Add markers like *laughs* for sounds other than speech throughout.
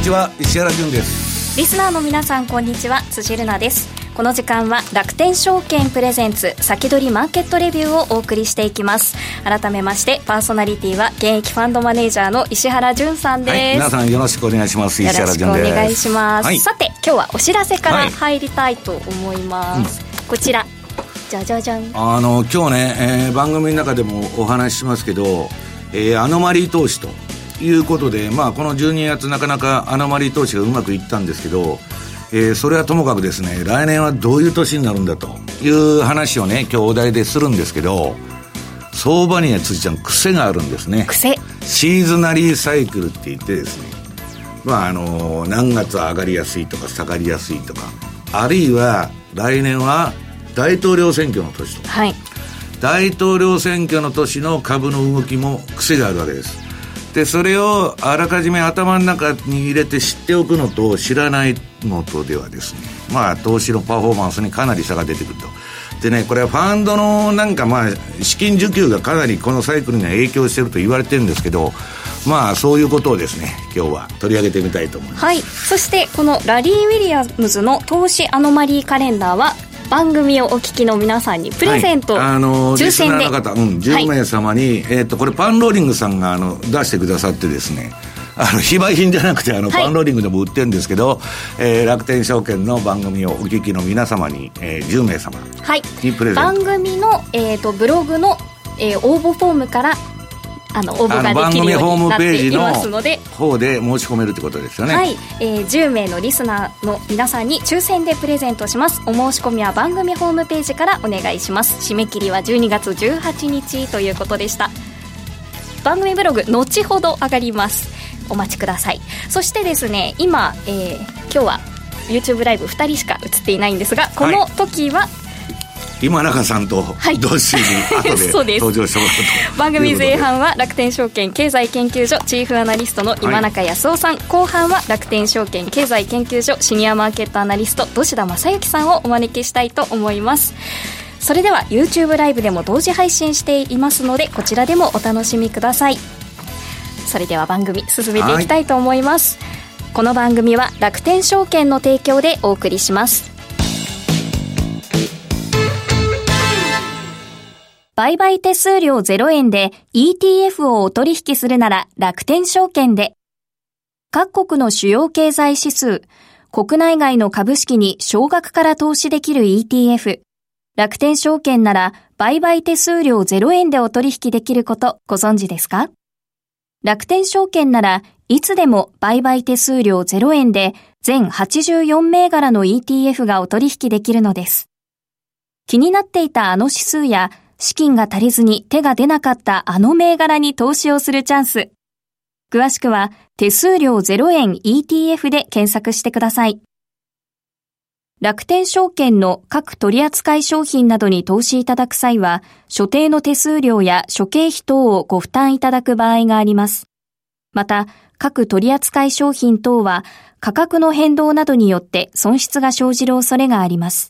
にちは石原潤です。リスナーの皆さんこんにちは。辻るなです。この時間は楽天証券プレゼンツ先取りマーケットレビューをお送りしていきます。改めましてパーソナリティは現役ファンドマネージャーの石原潤さんです、はい、皆さんよろしくお願いします。石原潤です。よろしくお願いします、はい、さて今日はお知らせから入りたいと思います、はいうん、こちら。じゃじゃじゃん。あの今日ね、えー、番組の中でもお話ししますけど、えー、アノマリー投資ということで、まあ、この12月なかなかアノマリー投資がうまくいったんですけどえー、それはともかくですね、来年はどういう年になるんだという話をね、今日お題でするんですけど、相場には辻ちゃん癖があるんですね。癖シーズナリーサイクルって言ってですね、まああの、何月上がりやすいとか下がりやすいとか、あるいは来年は大統領選挙の年とか、はい、大統領選挙の年の株の動きも癖があるわけです。でそれをあらかじめ頭の中に入れて知っておくのと知らないのとではですねまあ投資のパフォーマンスにかなり差が出てくると。でねこれはファンドのなんかまあ資金需給がかなりこのサイクルには影響してると言われてるんですけどまあそういうことをですね今日は取り上げてみたいと思います。はい。そしてこのラリー・ウィリアムズの投資アノマリーカレンダーは番組をお聞きの皆さんにプレゼント、はい、あの抽選で。の方、うん、10名様に、はい、えー、っとこれパンローリングさんがあの出してくださってですね。*laughs* あの非売品じゃなくてあの、パンローリングでも売ってるんですけど、えー、楽天証券の番組をお聞きの皆様に、えー、10名様にプレゼント、はい、番組の、えーと、ブログの、えー、応募フォームからあの応募ができるようになっていますので。方で申し込めるってことですよね。はい、えー、10名のリスナーの皆さんに抽選でプレゼントします。お申し込みは番組ホームページからお願いします。締め切りは12月18日ということでした。番組ブログ後ほど上がります。お待ちください。そしてですね今、えー、今日は YouTube ライブ2人しか映っていないんですがこの時は、はい今中さんとドッシーに *laughs* 後で登場してもらうと番組前半は楽天証券経済研究所チーフアナリストの今中康夫さん、はい、後半は楽天証券経済研究所シニアマーケットアナリスト土田正幸さんをお招きしたいと思います。それでは YouTube ライブでも同時配信していますのでこちらでもお楽しみください。それでは番組進めていきたいと思います、はい、この番組は楽天証券の提供でお送りします売買手数料0円で ETF をお取引するなら楽天証券で。各国の主要経済指数、国内外の株式に少額から投資できる ETF。楽天証券なら売買手数料0円でお取引できることご存知ですか？楽天証券ならいつでも売買手数料0円で全84銘柄の ETF がお取引できるのです。気になっていたあの指数や資金が足りずに手が出なかったあの銘柄に投資をするチャンス。詳しくは手数料0円 ETF で検索してください。楽天証券の各取扱商品などに投資いただく際は、所定の手数料や諸経費等をご負担いただく場合があります。また、各取扱商品等は価格の変動などによって損失が生じる恐れがあります。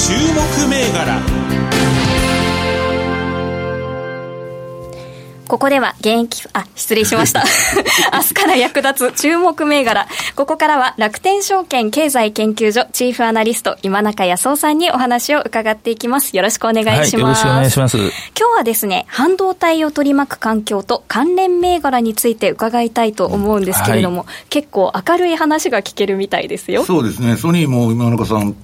注目銘柄ここでは現役、あ、失礼しました。*laughs* 明日から役立つ注目銘柄。ここからは楽天証券経済研究所チーフアナリスト今中康夫さんにお話を伺っていきます。よろしくお願いします。はい、よろしくお願いします。今日はですね、半導体を取り巻く環境と関連銘柄について伺いたいと思うんですけれども、はい、結構明るい話が聞けるみたいですよ。そうですね。ソニーも今中さん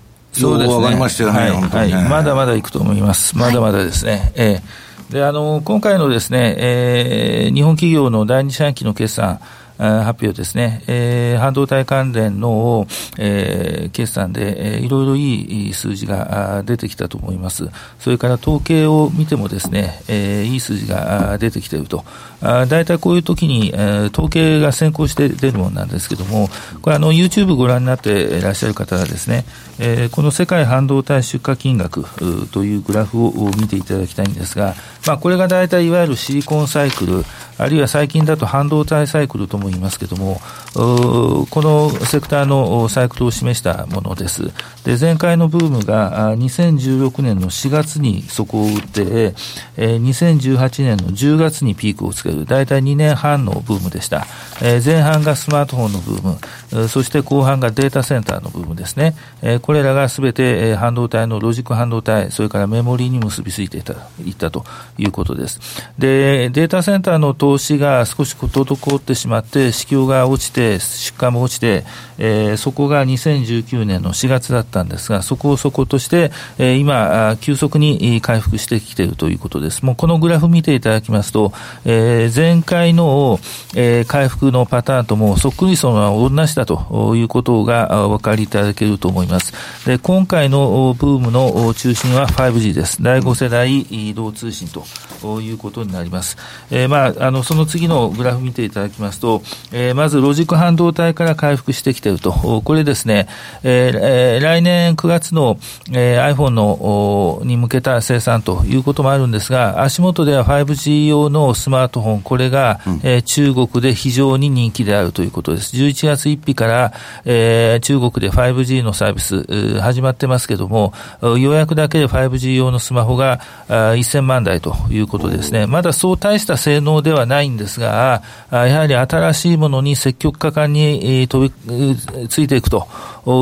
そうですね。上がりましたよね、はい、はい、まだまだいくと思います。まだまだですね。はい、えーであの今回のですね、えー、日本企業の第二四半期の決算、発表ですね、えー、半導体関連の、えー、決算で、えー、いろいろいい数字が出てきたと思います。それから統計を見てもですね、えー、いい数字が出てきていると。大体こういう時に、えー、統計が先行して出るものなんですけども、これあの、YouTube ご覧になっていらっしゃる方はですね、えー、この世界半導体出荷金額というグラフを見ていただきたいんですが、まあ、これが大体いわゆるシリコンサイクル、あるいは最近だと半導体サイクルとも言いますけれども、このセクターのサイクルを示したものです。で、前回のブームが2016年の4月に底を打って、2018年の10月にピークをつける、大体2年半のブームでした。前半がスマートフォンのブーム、そして後半がデータセンターのブームですね。これらがすべて半導体のロジック半導体、それからメモリーに結びついていたいったということです。で、データセンターの投投資が少し滞ってしまって、市況が落ちて、出荷も落ちて、えー、そこが2019年の4月だったんですが、そこを底として、えー、今、急速に回復してきているということです。もうこのグラフ見ていただきますと、えー、前回の、えー、回復のパターンともそっくりその同じだということがお分かりいただけると思います。で今回のブームの中心は 5G です。第5世代移動通信ということになります。えー、まあ、あの、その次のグラフ見ていただきますと、えー、まずロジック半導体から回復してきていると。これですね、えー、来年9月の、えー、iPhone のに向けた生産ということもあるんですが、足元では 5G 用のスマートフォン、これが、うん、えー、中国で非常に人気であるということです。11月1日から、えー、中国で 5G のサービス、始まってますけども、予約だけで 5G 用のスマホが1000万台ということですね。まだそう大した性能ではないんですが、やはり新しいものに積極果敢に飛びついていくと。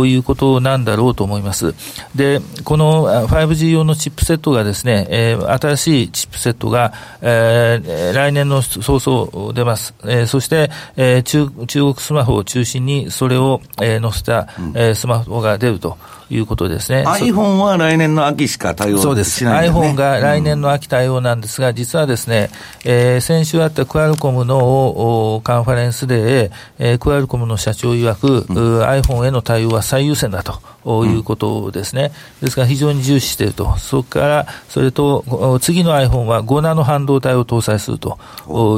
いうことなんだろうと思います。で、この 5G 用のチップセットがですね、えー、新しいチップセットが、えー、来年の早々出ます。えー、そして、えー、中中国スマホを中心にそれを、えー、載せた、えー、スマホが出ると。いうことですね。iPhone は来年の秋しか対応そうです。iPhone が来年の秋対応なんですが、うん、実はですね、えー、先週あったクアルコムのカンファレンスで、えー、クアルコムの社長曰く、うん、iPhone への対応は最優先だと。いうことですね。ですから非常に重視していると。そこから、それと、次の iPhone は5ナノ半導体を搭載すると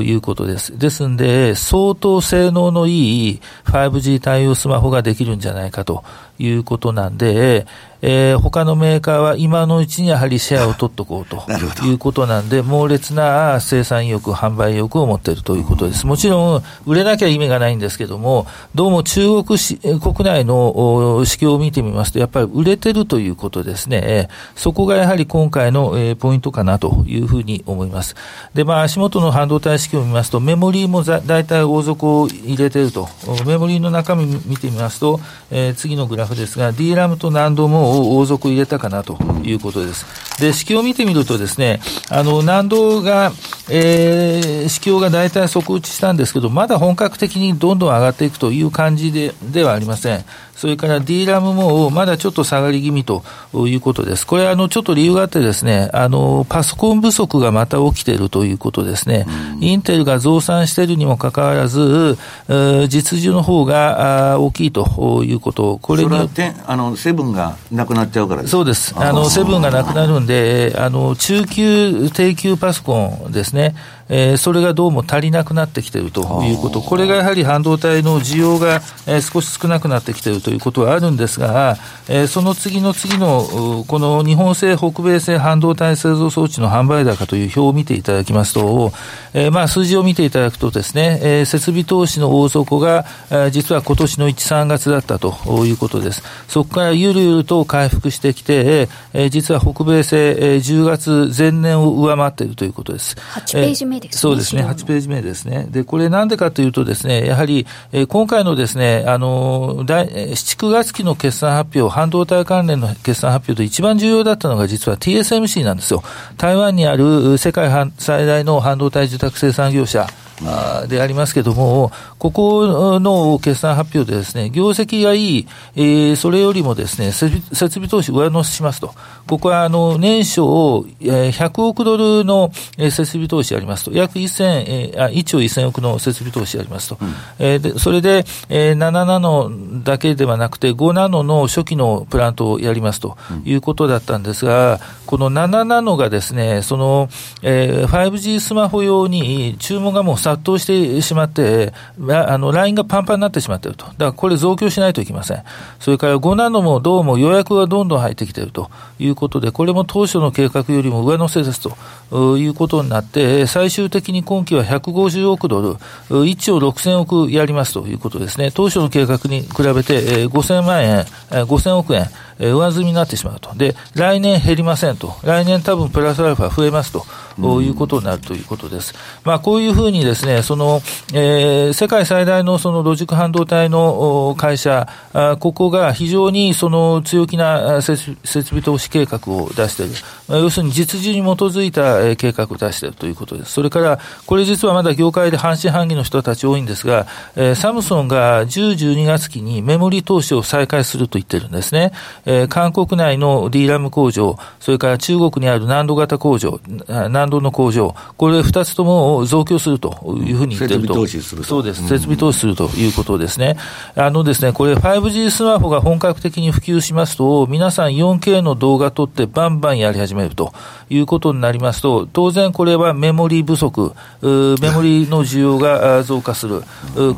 いうことです。ですんで、相当性能のいい 5G 対応スマホができるんじゃないかということなんで、えー、他のメーカーは今のうちにやはりシェアを取っておこうということなんで、猛烈な生産意欲、販売意欲を持っているということです。もちろん、売れなきゃ意味がないんですけども、どうも中国し国内の市況を見てみますと、やっぱり売れてるということですね。そこがやはり今回の、えー、ポイントかなというふうに思います。で、まあ、足元の半導体市況を見ますと、メモリーも大体大底を入れてると。メモリーの中身見てみますと、えー、次のグラフですが、DRAM と難度もを大底入れたかなということです。で、指揮を見てみるとですね、あの、難度が、えー、指揮が大体即打ちしたんですけど、まだ本格的にどんどん上がっていくという感じでではありません。それから D ラムもまだちょっと下がり気味ということです。これあのちょっと理由があってですね、あのパソコン不足がまた起きているということですね。インテルが増産しているにもかかわらず、実需の方が大きいということ、これによってあのセブンがなくなっちゃうからそうです。あのセブンがなくなるんで、あの中級低級パソコンですね。えー、それがどうも足りなくなってきているということ、これがやはり半導体の需要が、えー、少し少なくなってきているということはあるんですが、えー、その次の次の、この日本製、北米製半導体製造装置の販売高という表を見ていただきますと、えー、まあ数字を見ていただくとですね、えー、設備投資の大底が、えー、実は今年の1、3月だったということです。そこからゆるゆると回復してきて、えー、実は北米製、えー、10月前年を上回っているということです。8ページ目目ですね。そうですね、8ページ目ですね。で、これなんでかというとですね、やはり、えー、今回のですね、あの、7、9月期の決算発表、半導体関連の決算発表で一番重要だったのが実は TSMC なんですよ。台湾にある世界最大の半導体受託生産業者、でありますけれども、ここの決算発表でですね、業績がいい、えー、それよりもですね、設備投資上乗せしますと。ここは、あの、年初、えー、100億ドルの設備投資ありますと。約1000、えー、あ、1兆1000億の設備投資ありますと。うん、えー、で、それで、えー、7ナノだけではなくて、5ナノの初期のプラントをやりますということだったんですが、この7ナノがですね、その、えー、5G スマホ用に注文がもう殺到してしまって、あの、ラインがパンパンになってしまっていると。だからこれ増強しないといけません。それから5ナノもどうも予約がどんどん入ってきているということで、これも当初の計画よりも上乗せですということになって、最終的に今期は150億ドル、1兆6000億やりますということですね。当初の計画に比べて5000万円、5000億円、上積みになってしまうと。で、来年減りませんと。来年多分プラスアルファ増えますと。いうことになるということです。まあ、こういうふうにですね、その、えー、世界最大のそのロジック半導体の会社、あここが非常にその強気な設備投資計画を出している。まあ、要するに実需に基づいた計画を出しているということです。それから、これ実はまだ業界で半信半疑の人たち多いんですが、えー、サムソンが10、12月期にメモリ投資を再開すると言ってるんですね。えー、韓国内の D ラム工場、それから中国にある難度型工場、難度の工場、これ2つとも増強するというふうに言ってると。設備投資するそうです。設備投資するということですね。あのですね、これ 5G スマホが本格的に普及しますと、皆さん 4K の動画撮ってバンバンやり始めめるということになりますと、当然これはメモリ不足、メモリの需要が増加する、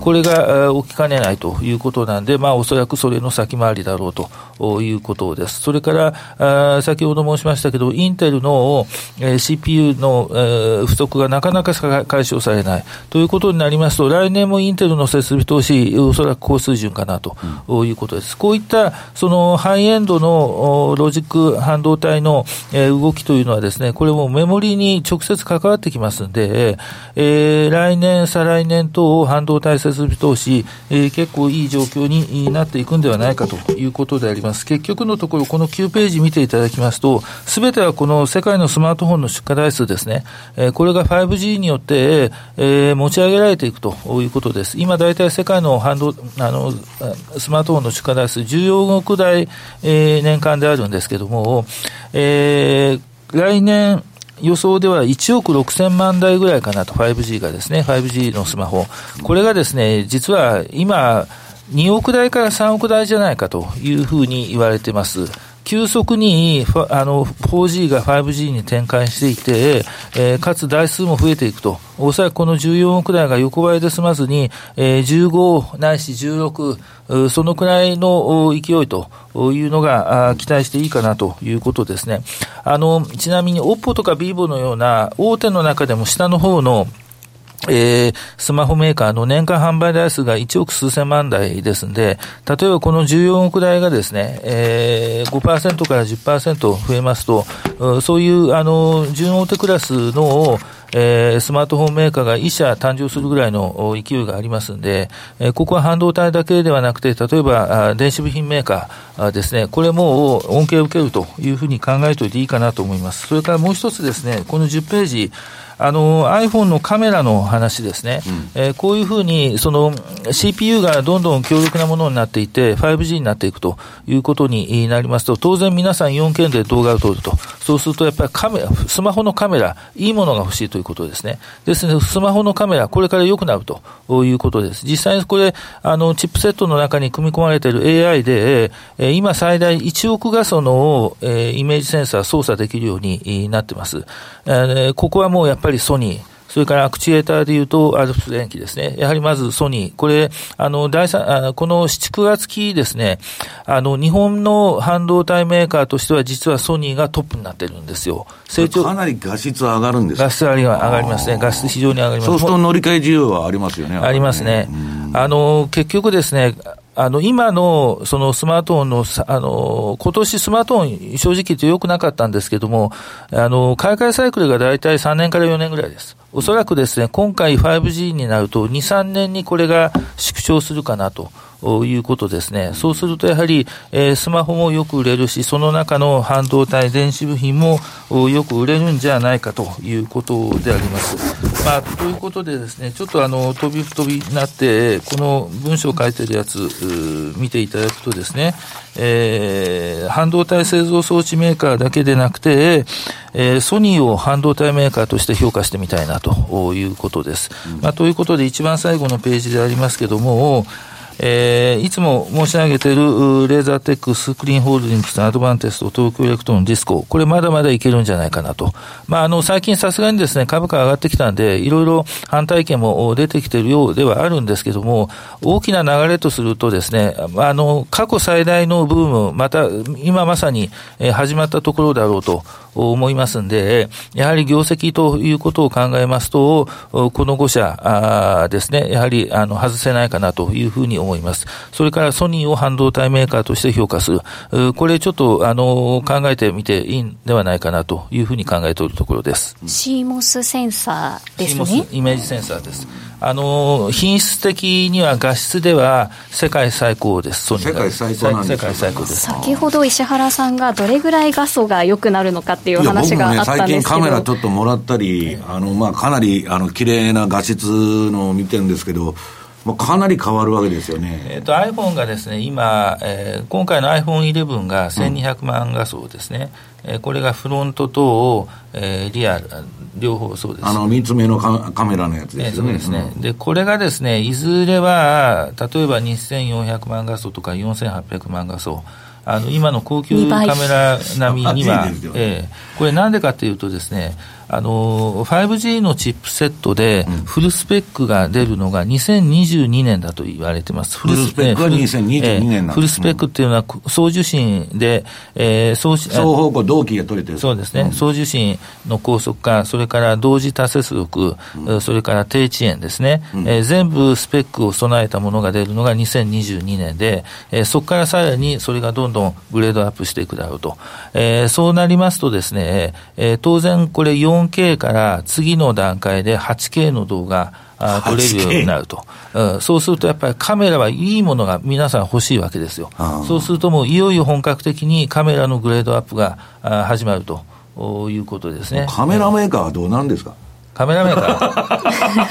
これが起きかねないということなんで、まあおそらくそれの先回りだろうということです。それから、あ先ほど申しましたけど、インテルの、えー、CPU の、えー、不足がなかなか解消されないということになりますと、来年もインテルの設備投資、おそらく高水準かなということです。こういったそのハイエンドのロジック半導体の、えー、動きというのはですね、これもメモリに直接関わってきますんで、えー、来年、再来年と半導体設備投資、えー、結構いい状況になっていくんではないかということであります。結局のところ、この9ページ見ていただきますと、すべてはこの世界のスマートフォンの出荷台数ですね、えー、これが 5G によって、えー、持ち上げられていくということです。今、大体世界の反動あのスマートフォンの出荷台数14億台、えー、年間であるんですけれども、えー、来年、予想では1億6000万台ぐらいかなと、5G がですね、5G のスマホ。これがですね、実は今、2億台から3億台じゃないかというふうに言われてます。急速にあの 4G が 5G に転換していて、えー、かつ台数も増えていくと。おそらくこの14億台が横ばいで済まずに、えー、15ないし16、そのくらいの勢いというのが期待していいかなということですね。あの、ちなみに OPPO とか vivo のような大手の中でも下の方のえー、スマホメーカーの年間販売台数が1億数千万台ですんで、例えばこの14億台がですね、えー、5%から10%増えますと、そういう、あの、準大手クラスの、えー、スマートフォンメーカーが1社誕生するぐらいの勢いがありますんで、えー、ここは半導体だけではなくて、例えば電子部品メーカーですね、これも恩恵を受けるというふうに考えておいていいかなと思います。それからもう一つですね、この10ページ、あの iPhone のカメラの話ですね、うん、えー、こういうふうにその CPU がどんどん強力なものになっていて、5G になっていくということになりますと、当然皆さん 4K で動画を撮ると、そうするとやっぱりカメラ、スマホのカメラ、いいものが欲しいということですね。ですので、スマホのカメラ、これから良くなるということです。実際にこれ、あの、チップセットの中に組み込まれている AI で、えー、今最大1億画素の、えー、イメージセンサー操作できるようになってます。えー、ここはもうやっぱりぱりソニー、それからアクチュエーターでいうと、アルプス電機ですね。やはりまずソニー。これ、あの、第三、あこの7、9月期ですね、あの、日本の半導体メーカーとしては実はソニーがトップになってるんですよ。成長。かなり画質上がるんですか画質上がりますね。画質非常に上がります。そうすると乗り換え需要はありますよね。ありますね。あの、結局ですね、あの、今の、そのスマートフォンの、あの、今年スマートフォン、正直言って良くなかったんですけども、あの、買い替えサイクルが大体3年から4年ぐらいです。おそらくですね、今回 5G になると、2、3年にこれが縮小するかなということですね。そうするとやはり、えー、スマホもよく売れるし、その中の半導体、電子部品もよく売れるんじゃないかということであります。まあ、ということでですね、ちょっとあの、飛び飛びになって、この文章を書いてるやつ、見ていただくとですね、えー、半導体製造装置メーカーだけでなくて、えー、ソニーを半導体メーカーとして評価してみたいなということです。まあ、ということで、一番最後のページでありますけども、えー、いつも申し上げているレーザーテック、スクリーンホールディングス、アドバンテスト、東京エレクトロン、ディスコ、これまだまだいけるんじゃないかなと。まあ、あの、最近さすがにですね、株価上がってきたんで、いろいろ反対意見も出てきているようではあるんですけども、大きな流れとするとですね、あの、過去最大のブーム、また、今まさに始まったところだろうと思いますんで、やはり業績ということを考えますと、この5社ですね、やはり、あの、外せないかなというふうに思います。思います。それからソニーを半導体メーカーとして評価する。これちょっと、あの、考えてみていいんではないかなというふうに考えておるところです。CMOS センサーですね。CMOS イメージセンサーです。あの、品質的には画質では世界最高です。ソニー世界最高世界最高です。先ほど石原さんがどれぐらい画素が良くなるのかっていう話があったんですけど、ね、最近カメラちょっともらったり、あの、まあ、かなり、あの、綺麗な画質のを見てるんですけど、まあ、かなり変わるわけですよね、えーと、iPhone がですね今、えー、今回の iPhone11 が1200万画素ですね、うん、えー、これがフロントと、えー、リアル両方そうです。あの3つ目のカカメラのやつですね、そうですね、うん、でこれがですねいずれは例えば2400万画素とか4800万画素あの今の高級カメラ並みには、えー、これなんでかというとですねあの、5G のチップセットで、フルスペックが出るのが2022年だと言われてます。フルスペックは2022年なんフルスペックっていうのは、送受信で、えー、送双方向同期が取れてる。そうですね。送受信の高速化、それから同時多接続、うん、それから低遅延ですね、うん、えー、全部スペックを備えたものが出るのが2022年で、えー、そこからさらにそれがどんどんグレードアップしていくだろうと。えー、そうなりますとですね、えー、当然これ4 4K から次の段階で 8K の動画、あ撮れるようになると、うん、そうするとやっぱりカメラはいいものが皆さん欲しいわけですよ、そうするともういよいよ本格的にカメラのグレードアップがあ始まるということですね。カメラメーカーはどうなんですか、カメラメーカ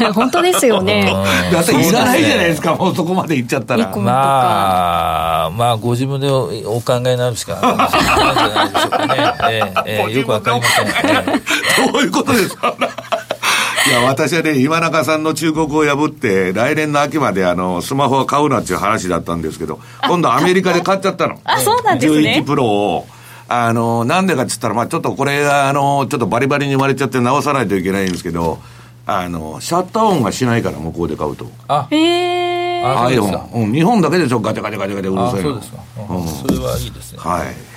ー本当ですよね。だっていらないじゃないですか、もうそこまでいっちゃったら。まあ、まあ、ご自分でお考えになるしかないんじゃないでしょうかね。えー、えー、よくわかりません。どういうことですか？*laughs* いや、私はね、今中さんの忠告を破って、来年の秋まであの、スマホを買うなっていう話だったんですけど、今度アメリカで買っちゃったの。あ、そうなんですね。11プロを。あの、なんでかっつったら、まあちょっとこれが、あの、ちょっとバリバリに割れちゃって直さないといけないんですけど、あの、シャッター音がしないから、向こうで買うと。あ、へえ。iPhone。うん、日本だけでしょ、ガチャガチャガチャガチャうるさいの。そうですか。うん、それはいいですね。はい。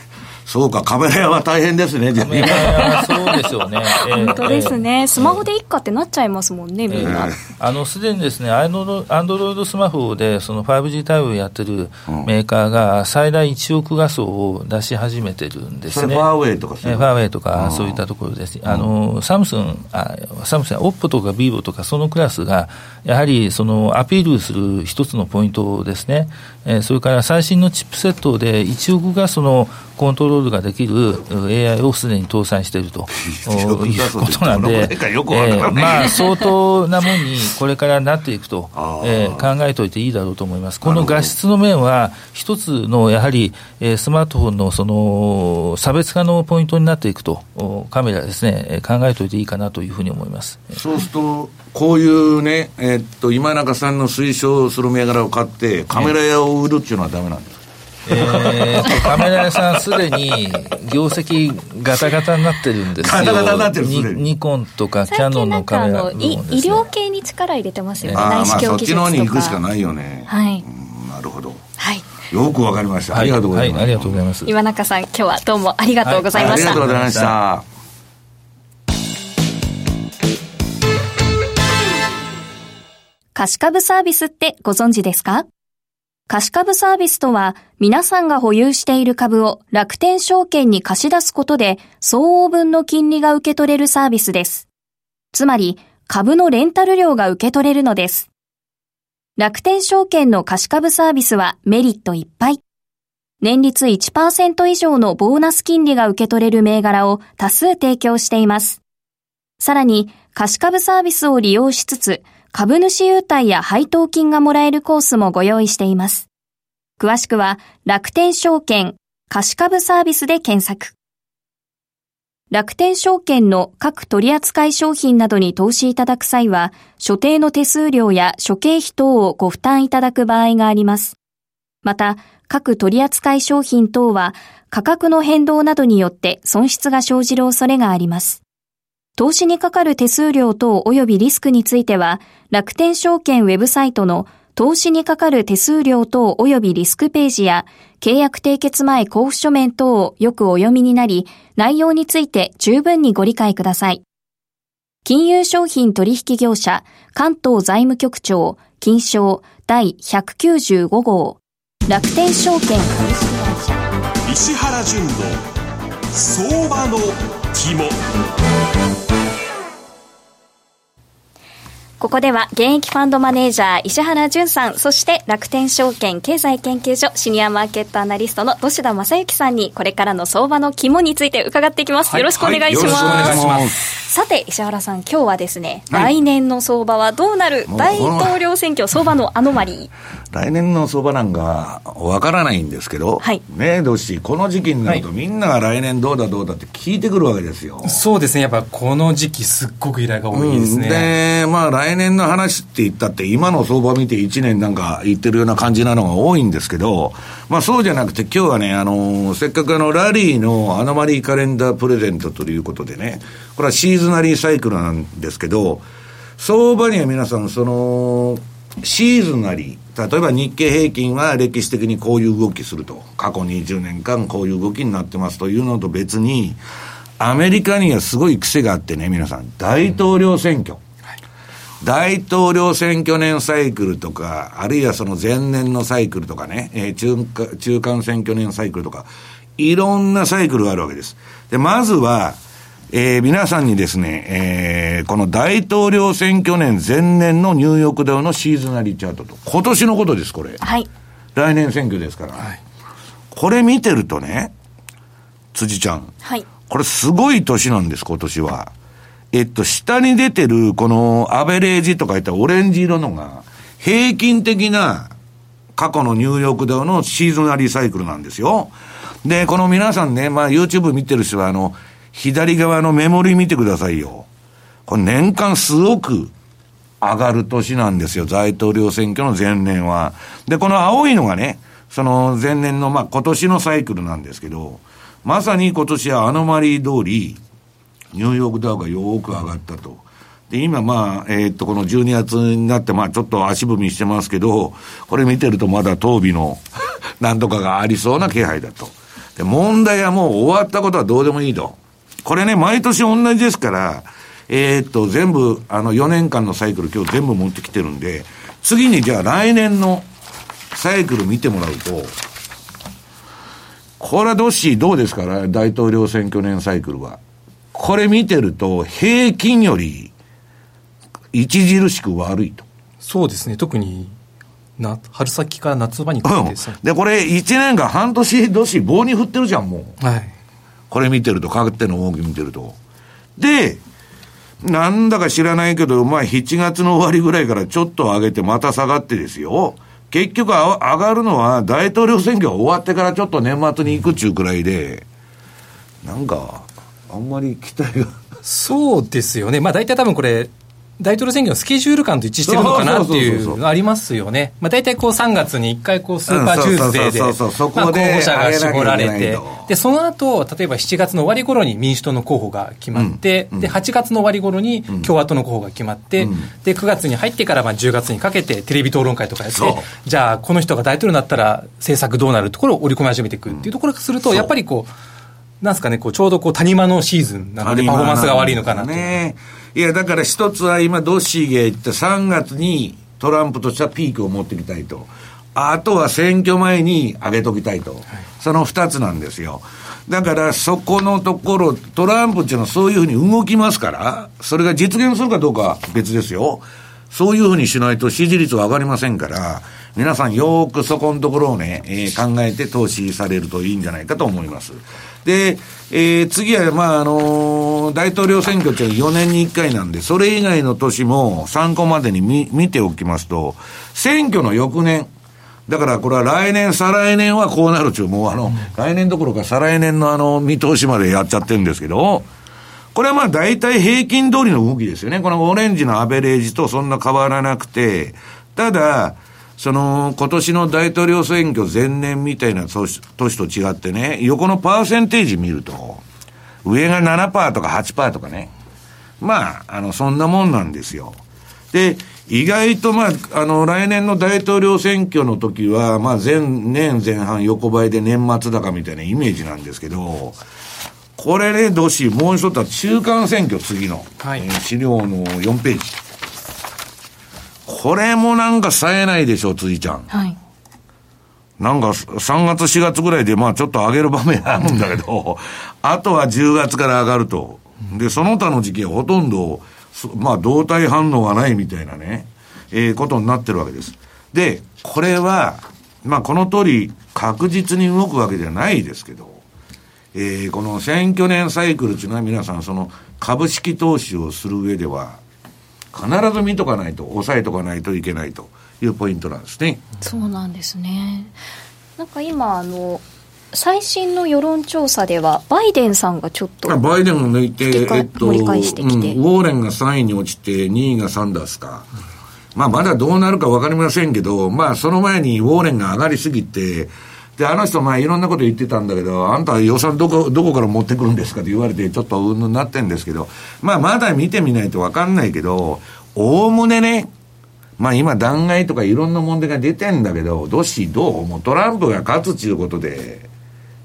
そうか、カメラ屋は大変ですね、カメラ屋そうでしょうね。*laughs* 本当ですね。スマホでいっかってなっちゃいますもんね、みんな。あの、すでにですね、アンドロイドスマホで、その 5G 対応やってるメーカーが、最大1億画素を出し始めてるんですね。ファーウェイとかファーウェイとか、そういったところです。あの、サムスン、あサムスン、オッポとかビーボとか、そのクラスが、やはり、その、アピールする一つのポイントですね。えそれから最新のチップセットで1億画素のコントロールができる AI をすでに搭載していると。*laughs* いうことなんで、えー、まあ、相当なもんにこれからなっていくと、えー、考えておいていいだろうと思います。この画質の面は、一つのやはり、えー、スマートフォンのその差別化のポイントになっていくと、カメラですね、考えておいていいかなというふうに思います。そうすると、こういうね、えー、っと、今中さんの推奨する銘柄を買って、カメラ屋を売るっていうのはだめなんですか？えー、カメラ屋さん、すでに業績ガタガタになってるんですよ。ガタガタになってるニニコンとかキャノンのカメラ、ね、医療系に力入れてますよね。あまあ、そっちの方に行くしかないよね。はい。なるほど。はい。よくわかりました。ありがとうございます。はい、ありがとうございます。岩中さん、今日はどうもありがとうございました。ありがとうございました。貸し株サービスってご存知ですか？貸株サービスとは、皆さんが保有している株を楽天証券に貸し出すことで、相応分の金利が受け取れるサービスです。つまり、株のレンタル料が受け取れるのです。楽天証券の貸し株サービスはメリットいっぱい。年率1%以上のボーナス金利が受け取れる銘柄を多数提供しています。さらに、貸し株サービスを利用しつつ、株主優待や配当金がもらえるコースもご用意しています。詳しくは、楽天証券貸し株サービスで検索。楽天証券の各取扱商品などに投資いただく際は、所定の手数料や諸経費等をご負担いただく場合があります。また、各取扱商品等は価格の変動などによって損失が生じる恐れがあります。投資にかかる手数料等及びリスクについては、楽天証券ウェブサイトの投資にかかる手数料等及びリスクページや、契約締結前交付書面等をよくお読みになり、内容について十分にご理解ください。金融商品取引業者関東財務局長金賞第195号。楽天証券。石原淳の相場の肝。ここでは現役ファンドマネージャー石原淳さん、そして楽天証券経済研究所シニアマーケットアナリストの土田正幸さんにこれからの相場の肝について伺っていきます。はい、よろしくお願いします。はい、よろしくお願いします。さて、石原さん、今日はですね、はい、来年の相場はどうなる？大統領選挙相場のアノマリー。来年の相場なんかわからないんですけど、はい、ねどし、この時期になると、みんなが来年どうだどうだって聞いてくるわけですよ。そうですね、やっぱこの時期、すっごく依頼が多いですね。うん、で、まあ、来年の話って言ったって、今の相場見て1年なんか言ってるような感じなのが多いんですけど、まあ、そうじゃなくて、今日はね、あのせっかくあのラリーのアノマリーカレンダープレゼントということでね、これはシーズナリーサイクルなんですけど、相場には皆さん、その、シーズナリー、例えば日経平均は歴史的にこういう動きすると、過去20年間こういう動きになってますというのと別に、アメリカにはすごい癖があってね、皆さん、大統領選挙。大統領選挙年サイクルとか、あるいはその前年のサイクルとかね、えー、中中間選挙年サイクルとか、いろんなサイクルがあるわけです。で、まずは、えー、皆さんにですね、えー、この大統領選挙年前年のニューヨークダウのシーズナリーチャートと。今年のことです、これ。はい。来年選挙ですから。はい。これ見てるとね、辻ちゃん。はい。これすごい年なんです、今年は。えっと、下に出てる、このアベレージとか言ったオレンジ色のが、平均的な過去のニューヨークダウのシーズナリーサイクルなんですよ。で、この皆さんね、まあ YouTube 見てる人は、あの、左側のメモリ見てくださいよ。これ年間すごく上がる年なんですよ。大統領選挙の前年は。で、この青いのがね、その前年の、まあ、今年のサイクルなんですけど、まさに今年はアノマリー通り、ニューヨークダウがよく上がったと。で、今まあ、え、っと、この12月になって、まあ、ちょっと足踏みしてますけど、これ見てるとまだ当備の *laughs* なんとかがありそうな気配だと。で、問題はもう終わったことはどうでもいいと。これね、毎年同じですから、えー、っと、全部、あの、4年間のサイクル今日全部持ってきてるんで、次にじゃあ来年のサイクル見てもらうと、これはどっしどうですか？大統領選挙年サイクルは。これ見てると、平均より著しく悪いと。そうですね、特にな春先から夏場にかけて、うん、で、これ、1年間、半年年、棒に振ってるじゃん、もう。はい。これ見てると、かかっての動き見てると。で、なんだか知らないけど、まあ、7月の終わりぐらいからちょっと上げて、また下がってですよ。結局上がるのは、大統領選挙が終わってからちょっと年末に行くっちゅうくらいで、なんか、あんまり期待が。そうですよね。まあ、大体多分これ、大統領選挙のスケジュール感と一致してるのかなっていうのありますよね。まあ大体こう3月に1回こうスーパーチューズデーで、まあ候補者が絞られて、で、その後、例えば7月の終わり頃に民主党の候補が決まって、で、8月の終わり頃に共和党の候補が決まって、で、9月に入ってからまあ10月にかけてテレビ討論会とかやって、じゃあこの人が大統領になったら政策どうなるところを織り込み始めていくっていうところからすると、やっぱりこう、なんですかね、こうちょうどこう谷間のシーズンなので、パフォーマンスが悪いのかなと。いや、だから一つは今、ドッシーが言った3月にトランプとしてはピークを持ってきたいと。あとは選挙前に上げときたいと。はい、その二つなんですよ。だからそこのところ、トランプっていうのはそういうふうに動きますから、それが実現するかどうかは別ですよ。そういうふうにしないと支持率は上がりませんから、皆さんよーくそこのところをね、えー、考えて投資されるといいんじゃないかと思います。で、えー、次は、まあ、あのー、大統領選挙って4年に1回なんで、それ以外の年も参考までに見、見ておきますと、選挙の翌年、だからこれは来年、再来年はこうなるちゅう、もうあの、来年どころか再来年のあの、見通しまでやっちゃってるんですけど、これはまあ大体平均通りの動きですよね。このオレンジのアベレージとそんな変わらなくて、ただ、その、今年の大統領選挙前年みたいな年と違ってね、横のパーセンテージ見ると、上が7%とか8%とかね。まあ、あの、そんなもんなんですよ。で、意外とまあ、あの、来年の大統領選挙の時は、まあ、前年前半横ばいで年末高みたいなイメージなんですけど、これね、どし、もう一つは中間選挙次の、はい、えー、資料の4ページ。これもなんか冴えないでしょ、辻ちゃん。はい。なんか3月4月ぐらいでまあちょっと上げる場面あるんだけど、*laughs* あとは10月から上がると。で、その他の時期はほとんど、まあ動体反応がないみたいなね、えー、ことになってるわけです。で、これは、まあこの通り確実に動くわけじゃないですけど、えー、この選挙年サイクルっていうのは皆さんその株式投資をする上では必ず見とかないと抑えとかないといけないというポイントなんですね。そうなんですね。なんか今あの最新の世論調査ではバイデンさんがちょっとバイデンを抜いて、えっと、うん、ウォーレンが3位に落ちて2位がサンダースか、まあまだどうなるか分かりませんけどまあその前にウォーレンが上がりすぎてで、あの人、まあ、いろんなこと言ってたんだけど、あんた予算どこ、どこから持ってくるんですかって言われて、ちょっとうんぬんなってんですけど、まあ、まだ見てみないとわかんないけど、おおむねね、まあ今弾劾とかいろんな問題が出てんだけど、どしどう？もうトランプが勝つっていうことで、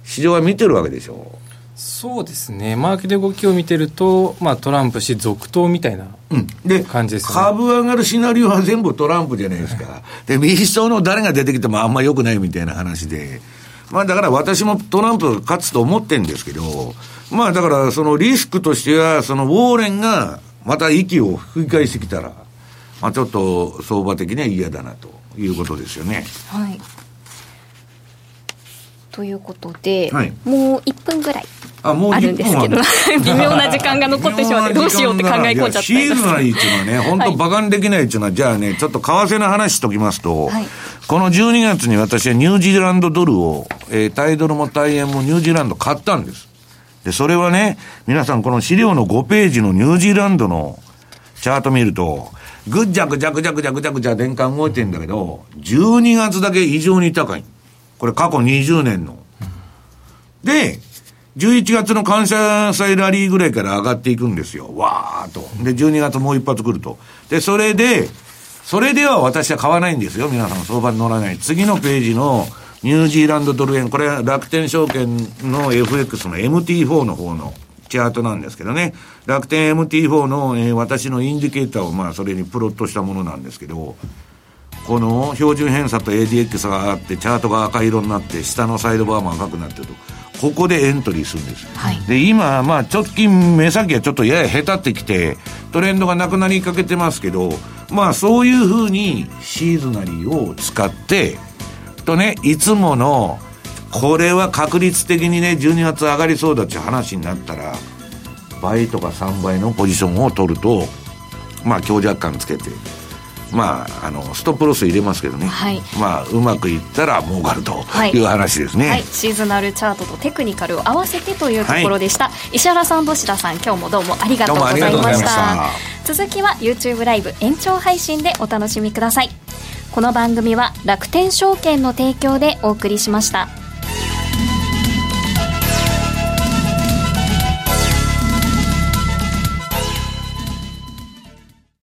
市場は見てるわけでしょ。そうですね、マーケット動きを見てると、まあ、トランプ氏続投みたいな感じです、ね。うん、株上がるシナリオは全部トランプじゃないですか、で民主党の誰が出てきてもあんまよくないみたいな話で、まあ、だから私もトランプが勝つと思ってるんですけど、まあ、だからそのリスクとしては、そのウォーレンがまた息を吹き返してきたら、まあ、ちょっと相場的には嫌だなということですよね。はい。ということで、はい、もう1分ぐらいあるんですけど、*laughs* 微妙な時間が残ってしまって、どうしようって考え込んじゃったシーズナリーっていうのはね、本当馬鹿にできないっていうのは、じゃあね、ちょっと為替の話しときますと、はい、この12月に私はニュージーランドドルを、えー、タイドルもタイ円もニュージーランド買ったんです。で、それはね、皆さんこの資料の5ページのニュージーランドのチャート見ると、ぐっじゃぐじゃぐじゃぐじゃぐじゃぐじゃ年間動いてんだけど、12月だけ異常に高い。これ過去20年の。で、11月の感謝祭ラリーぐらいから上がっていくんですよ。わーっと。で、12月もう一発来ると。で、それで、それでは私は買わないんですよ。皆さん相場に乗らない。次のページのニュージーランドドル円。これは楽天証券の FX の MT4 の方のチャートなんですけどね。楽天 MT4 の、えー、私のインディケーターをまあそれにプロットしたものなんですけど、この標準偏差と ADX があって、チャートが赤色になって、下のサイドバーも赤くなってると。ここでエントリーするんです。はい、で、今、まあ、直近目先はちょっとやや下手ってきて、トレンドがなくなりかけてますけど、まあ、そういうふうにシーズナリーを使って、とね、いつもの、これは確率的にね、12月上がりそうだっていう話になったら、倍とか3倍のポジションを取ると、まあ、強弱感つけて、まあ、あのストップロス入れますけどね、はい、まあ、うまくいったら儲かるとい。う話ですね、はい、シーズナルチャートとテクニカルを合わせてというところでした、石原さん土田さん今日もどうもありがとうございました。続きは YouTube ライブ延長配信でお楽しみください。この番組は楽天証券の提供でお送りしました。